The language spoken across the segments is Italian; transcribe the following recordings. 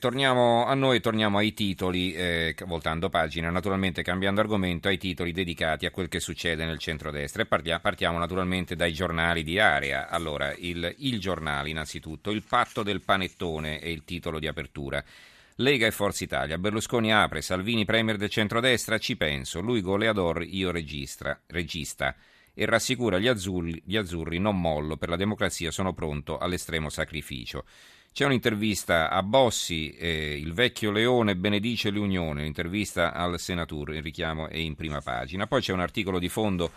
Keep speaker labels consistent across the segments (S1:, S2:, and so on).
S1: Torniamo a noi, torniamo ai titoli, eh, voltando pagina, naturalmente cambiando argomento, ai titoli dedicati a quel che succede nel centrodestra. E partiamo, partiamo naturalmente dai giornali di area. Allora, il, il giornale innanzitutto, il patto del panettone è il titolo di apertura. Lega e Forza Italia. Berlusconi apre, Salvini premier del centrodestra, ci penso. Lui goleador, io registra, regista. E rassicura gli azzurri, gli azzurri, non mollo, per la democrazia sono pronto all'estremo sacrificio. C'è un'intervista a Bossi, eh, il vecchio leone benedice l'unione, un'intervista al senatore, il richiamo è in prima pagina. Poi c'è un articolo di fondo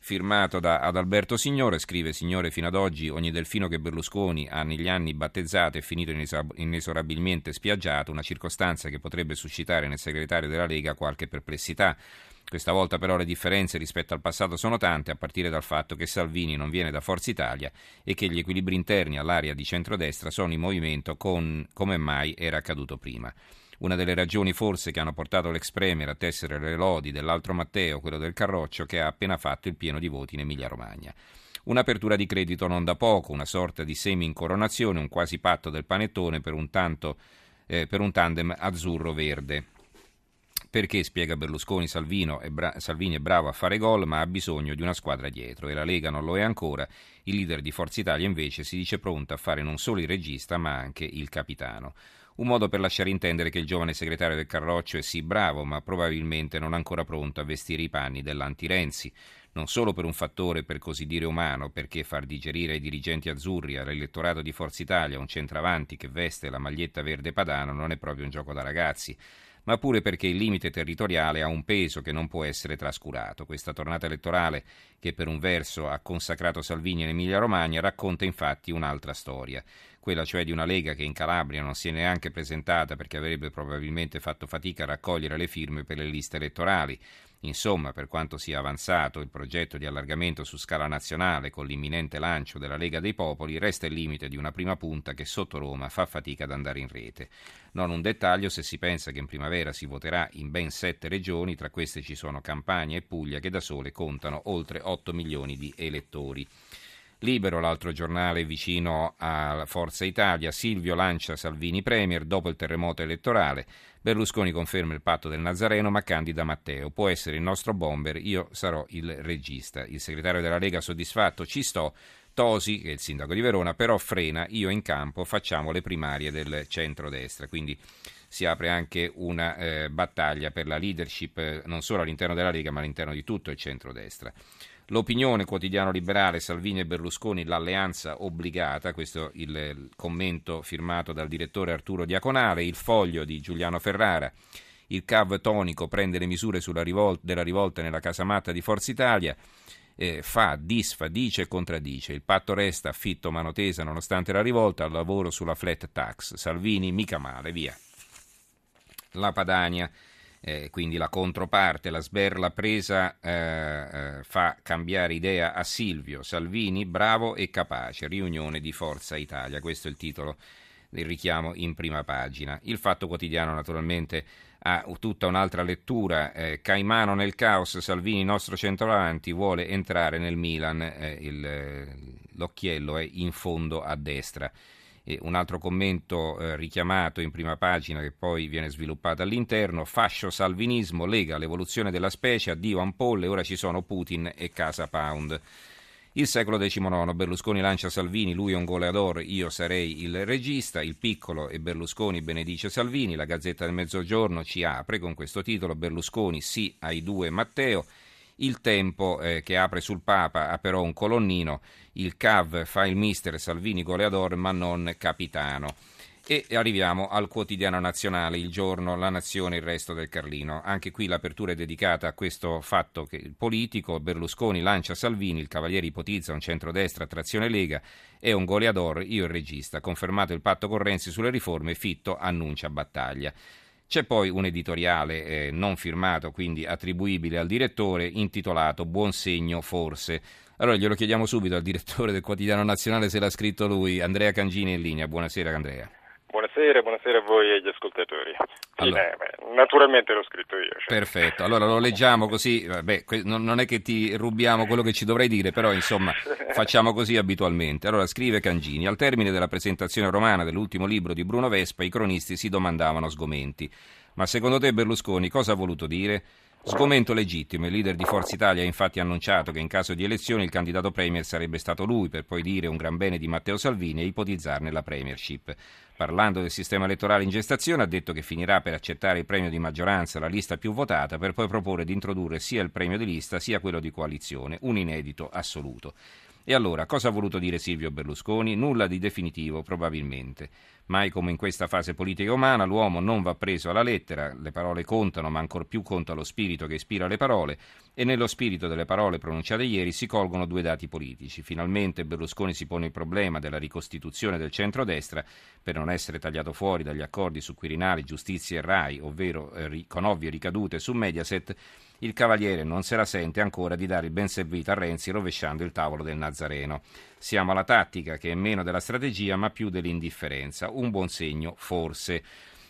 S1: firmato da Adalberto Signore, scrive Signore fino ad oggi ogni delfino che Berlusconi ha negli anni battezzato è finito inesorabilmente spiaggiato, una circostanza che potrebbe suscitare nel segretario della Lega qualche perplessità. Questa volta però le differenze rispetto al passato sono tante, a partire dal fatto che Salvini non viene da Forza Italia e che gli equilibri interni all'area di centrodestra sono in movimento con, come mai era accaduto prima. Una delle ragioni forse che hanno portato l'ex Premier a tessere le lodi dell'altro Matteo, quello del Carroccio, che ha appena fatto il pieno di voti in Emilia-Romagna. Un'apertura di credito non da poco, una sorta di semi-incoronazione, un quasi patto del panettone per un, tanto, eh, per un tandem azzurro-verde perché, spiega Berlusconi, è bra- Salvini è bravo a fare gol ma ha bisogno di una squadra dietro e la Lega non lo è ancora. Il leader di Forza Italia invece si dice pronto a fare non solo il regista ma anche il capitano. Un modo per lasciare intendere che il giovane segretario del Carroccio è sì bravo, ma probabilmente non ancora pronto a vestire i panni dell'anti-Renzi non solo per un fattore per così dire umano, perché far digerire ai dirigenti azzurri, all'elettorato di Forza Italia, un centravanti che veste la maglietta verde padano non è proprio un gioco da ragazzi, ma pure perché il limite territoriale ha un peso che non può essere trascurato. Questa tornata elettorale, che per un verso ha consacrato Salvini in Emilia-Romagna, racconta infatti un'altra storia, quella cioè di una Lega che in Calabria non si è neanche presentata perché avrebbe probabilmente fatto fatica a raccogliere le firme per le liste elettorali. Insomma, per quanto sia avanzato il progetto di allargamento su scala nazionale con l'imminente lancio della Lega dei Popoli, resta il limite di una prima punta che sotto Roma fa fatica ad andare in rete. Non un dettaglio se si pensa che in primavera si voterà in ben sette regioni, tra queste ci sono Campania e Puglia che da sole contano oltre 8 milioni di elettori. Libero, l'altro giornale vicino a Forza Italia, Silvio lancia Salvini Premier dopo il terremoto elettorale. Berlusconi conferma il patto del Nazareno ma candida Matteo. Può essere il nostro bomber, io sarò il regista. Il segretario della Lega soddisfatto, ci sto. Tosi, che è il sindaco di Verona, però frena, io in campo, facciamo le primarie del centrodestra. Quindi si apre anche una eh, battaglia per la leadership eh, non solo all'interno della Lega ma all'interno di tutto il centrodestra. L'opinione quotidiano liberale Salvini e Berlusconi l'alleanza obbligata, questo è il commento firmato dal direttore Arturo Diaconale, il foglio di Giuliano Ferrara. Il CAV tonico prende le misure rivolta, della rivolta nella casamatta di Forza Italia. Eh, fa, disfa, dice e contraddice. Il patto resta affitto mano tesa nonostante la rivolta, al lavoro sulla flat tax. Salvini mica male, via. La Padania eh, quindi la controparte, la sberla presa eh, eh, fa cambiare idea a Silvio Salvini, bravo e capace, riunione di Forza Italia, questo è il titolo del richiamo in prima pagina. Il Fatto Quotidiano naturalmente ha tutta un'altra lettura, eh, Caimano nel caos, Salvini nostro centravanti vuole entrare nel Milan, eh, il, l'occhiello è in fondo a destra. E un altro commento eh, richiamato in prima pagina che poi viene sviluppato all'interno, fascio salvinismo lega l'evoluzione della specie, addio ampolle, ora ci sono Putin e Casa Pound. Il secolo XIX, Berlusconi lancia Salvini, lui è un goleador, io sarei il regista, il piccolo e Berlusconi benedice Salvini, la Gazzetta del Mezzogiorno ci apre con questo titolo, Berlusconi sì ai due Matteo, il tempo eh, che apre sul Papa ha però un colonnino, il CAV fa il mister Salvini goleador ma non capitano. E arriviamo al quotidiano nazionale, il giorno, la nazione, il resto del Carlino. Anche qui l'apertura è dedicata a questo fatto che il politico Berlusconi lancia Salvini, il Cavaliere ipotizza un centrodestra trazione Lega, è un goleador, io il regista. Confermato il patto con Renzi sulle riforme, Fitto annuncia battaglia. C'è poi un editoriale eh, non firmato, quindi attribuibile al direttore, intitolato Buon segno forse. Allora glielo chiediamo subito al direttore del quotidiano nazionale se l'ha scritto lui, Andrea Cangini in linea. Buonasera Andrea.
S2: Buonasera. buonasera, a voi e agli ascoltatori. Allora. Sì, naturalmente l'ho scritto io.
S1: Cioè. Perfetto, allora lo leggiamo così, beh, non è che ti rubiamo quello che ci dovrei dire, però insomma facciamo così abitualmente. Allora scrive Cangini, al termine della presentazione romana dell'ultimo libro di Bruno Vespa i cronisti si domandavano sgomenti. Ma secondo te Berlusconi cosa ha voluto dire? Sgomento legittimo, il leader di Forza Italia ha infatti annunciato che in caso di elezioni il candidato premier sarebbe stato lui, per poi dire un gran bene di Matteo Salvini e ipotizzarne la premiership. Parlando del sistema elettorale in gestazione ha detto che finirà per accettare il premio di maggioranza, la lista più votata, per poi proporre di introdurre sia il premio di lista sia quello di coalizione, un inedito assoluto. E allora, cosa ha voluto dire Silvio Berlusconi? Nulla di definitivo, probabilmente. Mai come in questa fase politica umana, l'uomo non va preso alla lettera, le parole contano, ma ancor più conta lo spirito che ispira le parole, e nello spirito delle parole pronunciate ieri si colgono due dati politici. Finalmente Berlusconi si pone il problema della ricostituzione del centrodestra per non essere tagliato fuori dagli accordi su Quirinali, Giustizia e RAI, ovvero eh, con ovvie ricadute su Mediaset, il Cavaliere non se la sente ancora di dare il ben servito a Renzi rovesciando il tavolo del Nazareno. Siamo alla tattica che è meno della strategia ma più dell'indifferenza. Un buon segno, forse.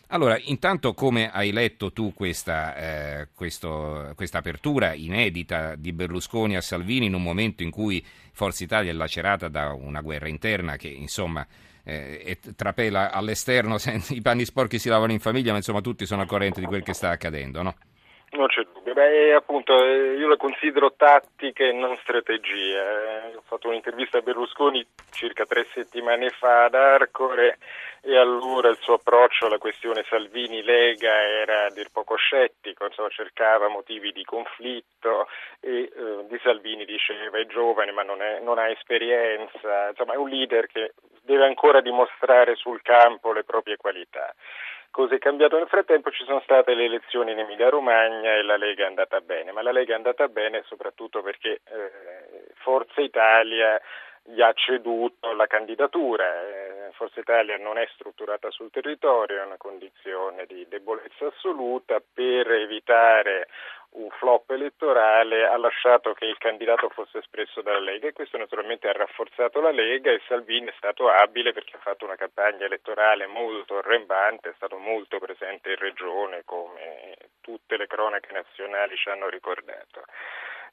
S1: Allora, intanto come hai letto tu questa, eh, questa, apertura inedita di Berlusconi a Salvini in un momento in cui Forza Italia è lacerata da una guerra interna che insomma eh, trapela all'esterno, i panni sporchi si lavano in famiglia, ma insomma tutti sono al corrente di quel che sta accadendo, no?
S2: Non c'è dubbio, Beh, appunto eh, io la considero tattica e non strategia. Eh, ho fatto un'intervista a Berlusconi circa tre settimane fa ad Arcore e allora il suo approccio alla questione Salvini-Lega era dir poco scettico, insomma, cercava motivi di conflitto e eh, di Salvini diceva è giovane ma non, è, non ha esperienza, insomma è un leader che deve ancora dimostrare sul campo le proprie qualità. Cosa è cambiato nel frattempo? Ci sono state le elezioni in Emilia Romagna e la Lega è andata bene, ma la Lega è andata bene soprattutto perché eh, Forza Italia gli ha ceduto la candidatura. Eh, Forza Italia non è strutturata sul territorio, è una condizione di debolezza assoluta per evitare un flop elettorale ha lasciato che il candidato fosse espresso dalla Lega e questo naturalmente ha rafforzato la Lega e Salvini è stato abile perché ha fatto una campagna elettorale molto arrembante, è stato molto presente in regione come tutte le cronache nazionali ci hanno ricordato.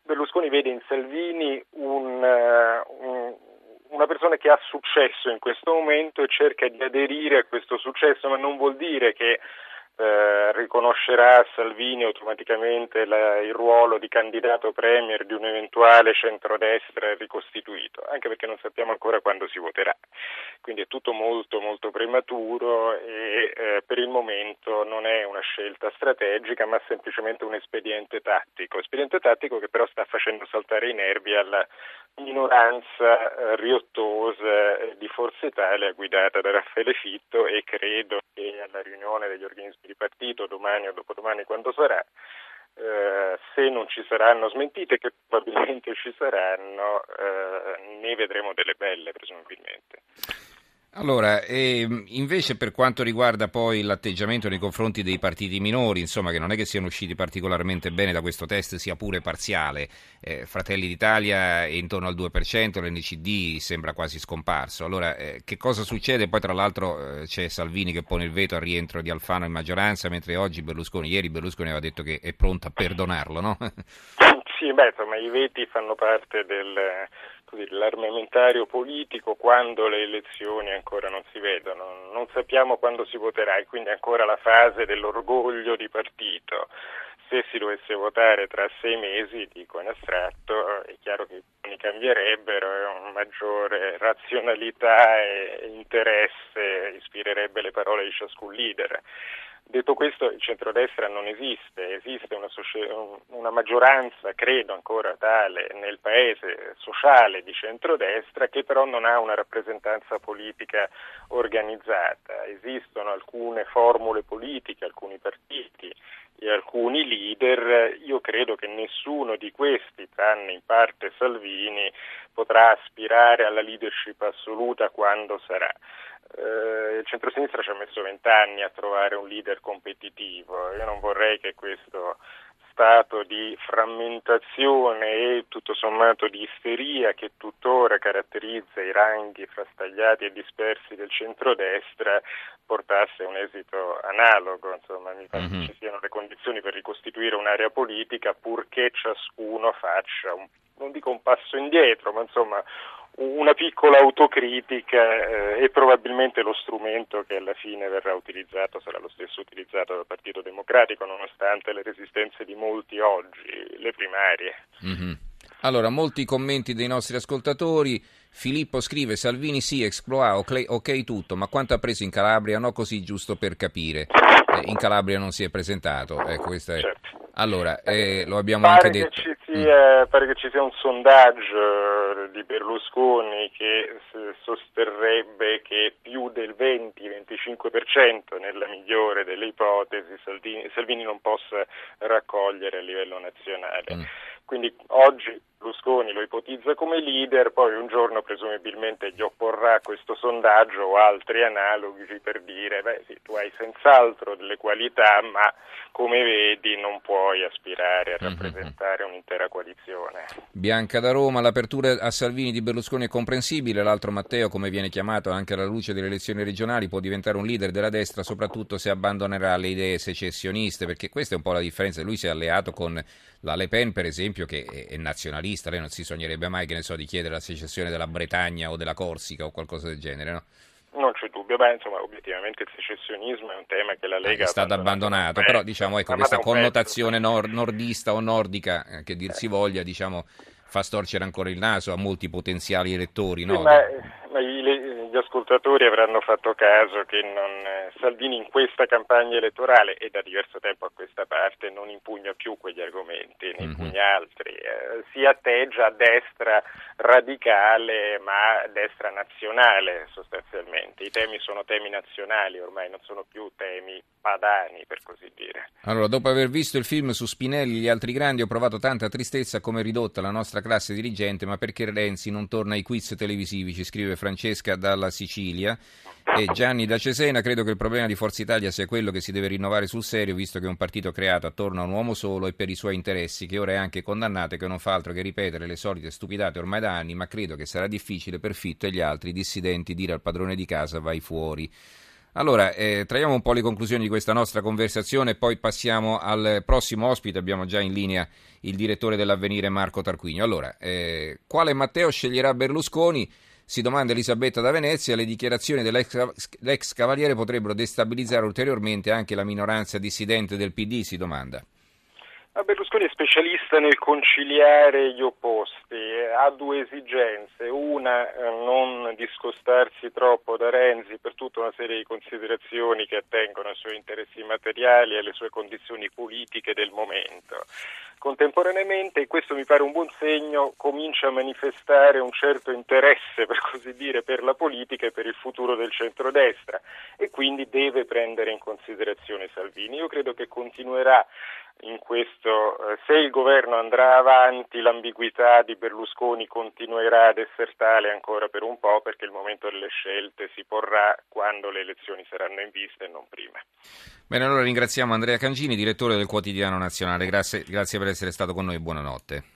S2: Berlusconi vede in Salvini un, uh, un una persona che ha successo in questo momento e cerca di aderire a questo successo, ma non vuol dire che eh, riconoscerà a Salvini automaticamente la, il ruolo di candidato premier di un eventuale centrodestra ricostituito, anche perché non sappiamo ancora quando si voterà. Quindi è tutto molto molto prematuro e eh, per il momento non è una scelta strategica ma semplicemente un espediente tattico, espediente tattico che però sta facendo saltare i nervi alla minoranza eh, riottosa Forza Italia guidata da Raffaele Fitto e credo che alla riunione degli organismi di partito domani o dopodomani quando sarà, eh, se non ci saranno smentite, che probabilmente ci saranno, eh, ne vedremo delle belle presumibilmente.
S1: Allora, ehm, invece per quanto riguarda poi l'atteggiamento nei confronti dei partiti minori, insomma che non è che siano usciti particolarmente bene da questo test, sia pure parziale, eh, Fratelli d'Italia è intorno al 2%, l'NCD sembra quasi scomparso. Allora, eh, che cosa succede? Poi tra l'altro eh, c'è Salvini che pone il veto al rientro di Alfano in maggioranza, mentre oggi Berlusconi, ieri Berlusconi aveva detto che è pronto a perdonarlo, no?
S2: sì, beh, insomma i veti fanno parte del l'armamentario politico quando le elezioni ancora non si vedono, non sappiamo quando si voterà e quindi ancora la fase dell'orgoglio di partito. Se si dovesse votare tra sei mesi, dico in astratto, è chiaro che i cambierebbero e una maggiore razionalità e interesse ispirerebbe le parole di ciascun leader. Detto questo, il centrodestra non esiste, esiste una, una, maggioranza, credo ancora tale, nel paese sociale di centrodestra che però non ha una rappresentanza politica organizzata. Esistono alcune formule politiche, alcuni partiti e alcuni leader. Io credo che nessuno di questi, tranne in parte Salvini, potrà aspirare alla leadership assoluta quando sarà. Eh, il centrosinistra ci ha messo vent'anni a trovare un leader competitivo. Io non vorrei che questo stato di frammentazione e tutto sommato di isteria che tuttora caratterizza i ranghi frastagliati e dispersi del centrodestra portasse a un esito analogo, insomma mi pare mm-hmm. che ci siano le condizioni per ricostituire un'area politica purché ciascuno faccia un, non dico un passo indietro, ma insomma una piccola autocritica eh, è probabilmente lo strumento che alla fine verrà utilizzato, sarà lo stesso utilizzato dal Partito Democratico, nonostante le resistenze di molti oggi, le primarie.
S1: Mm-hmm. Allora, molti commenti dei nostri ascoltatori. Filippo scrive: Salvini sì, exploit, ok, ok tutto, ma quanto ha preso in Calabria? No, così giusto per capire. Eh, in Calabria non si è presentato. Ecco, questa è. Certo. Allora, eh, lo abbiamo
S2: pare
S1: anche detto.
S2: Sia, mm. Pare che ci sia un sondaggio di Berlusconi che sosterrebbe che più del 20-25% nella migliore delle ipotesi Salvini, Salvini non possa raccogliere a livello nazionale. Mm. Quindi oggi Berlusconi lo ipotizza come leader, poi un giorno presumibilmente gli opporrà questo sondaggio o altri analoghi per dire beh sì, tu hai senz'altro delle qualità, ma come vedi non puoi aspirare a mhm, rappresentare mm-hmm. un'intera coalizione.
S1: Bianca da Roma, l'apertura a Salvini di Berlusconi è comprensibile, l'altro Matteo, come viene chiamato anche alla luce delle elezioni regionali, può diventare un leader della destra soprattutto se abbandonerà le idee secessioniste, perché questa è un po' la differenza, lui si è alleato con la Le Pen per esempio che è nazionalista, lei non si sognerebbe mai che ne so di chiedere la secessione della Bretagna o della Corsica o qualcosa del genere, no?
S2: Non c'è dubbio, beh, insomma, obiettivamente il secessionismo è un tema che la ah, Lega
S1: è stato abbandonato, però diciamo, ecco, questa connotazione nord- nordista o nordica, eh, che dir si eh. voglia, diciamo, fa storcere ancora il naso a molti potenziali elettori, no?
S2: ma, ma gli, ascoltatori avranno fatto caso che non, eh, Salvini in questa campagna elettorale e da diverso tempo a questa parte non impugna più quegli argomenti, ne impugna mm-hmm. altri, eh, si atteggia a destra radicale ma destra nazionale sostanzialmente. I temi sono temi nazionali, ormai non sono più temi padani per così dire.
S1: Allora, dopo aver visto il film su Spinelli e gli altri grandi ho provato tanta tristezza come ridotta la nostra classe dirigente, ma perché Renzi non torna ai quiz televisivi, ci scrive Francesca dalla Sicilia. E Gianni da Cesena, credo che il problema di Forza Italia sia quello che si deve rinnovare sul serio, visto che è un partito creato attorno a un uomo solo e per i suoi interessi, che ora è anche condannato e che non fa altro che ripetere le solite stupidate ormai da anni, ma credo che sarà difficile per Fitto e gli altri dissidenti dire al padrone di casa vai fuori. Allora, eh, traiamo un po' le conclusioni di questa nostra conversazione e poi passiamo al prossimo ospite. Abbiamo già in linea il direttore dell'avvenire Marco Tarquinio. Allora, eh, quale Matteo sceglierà Berlusconi? Si domanda Elisabetta da Venezia, le dichiarazioni dell'ex cavaliere potrebbero destabilizzare ulteriormente anche la minoranza dissidente del PD, si domanda.
S2: Berlusconi è specialista nel conciliare gli opposti, ha due esigenze, una eh, non discostarsi troppo da Renzi per tutta una serie di considerazioni che attengono ai suoi interessi materiali e alle sue condizioni politiche del momento. Contemporaneamente, e questo mi pare un buon segno, comincia a manifestare un certo interesse, per così dire, per la politica e per il futuro del centrodestra e quindi deve prendere in considerazione Salvini. Io credo che continuerà in questo, eh, se il governo andrà avanti, l'ambiguità di Berlusconi continuerà ad essere tale ancora per un po' perché il momento delle scelte si porrà quando le elezioni saranno in vista e non prima.
S1: Bene, allora ringraziamo Andrea Cangini, direttore del Quotidiano Nazionale. Grazie, grazie per essere stato con noi e buonanotte.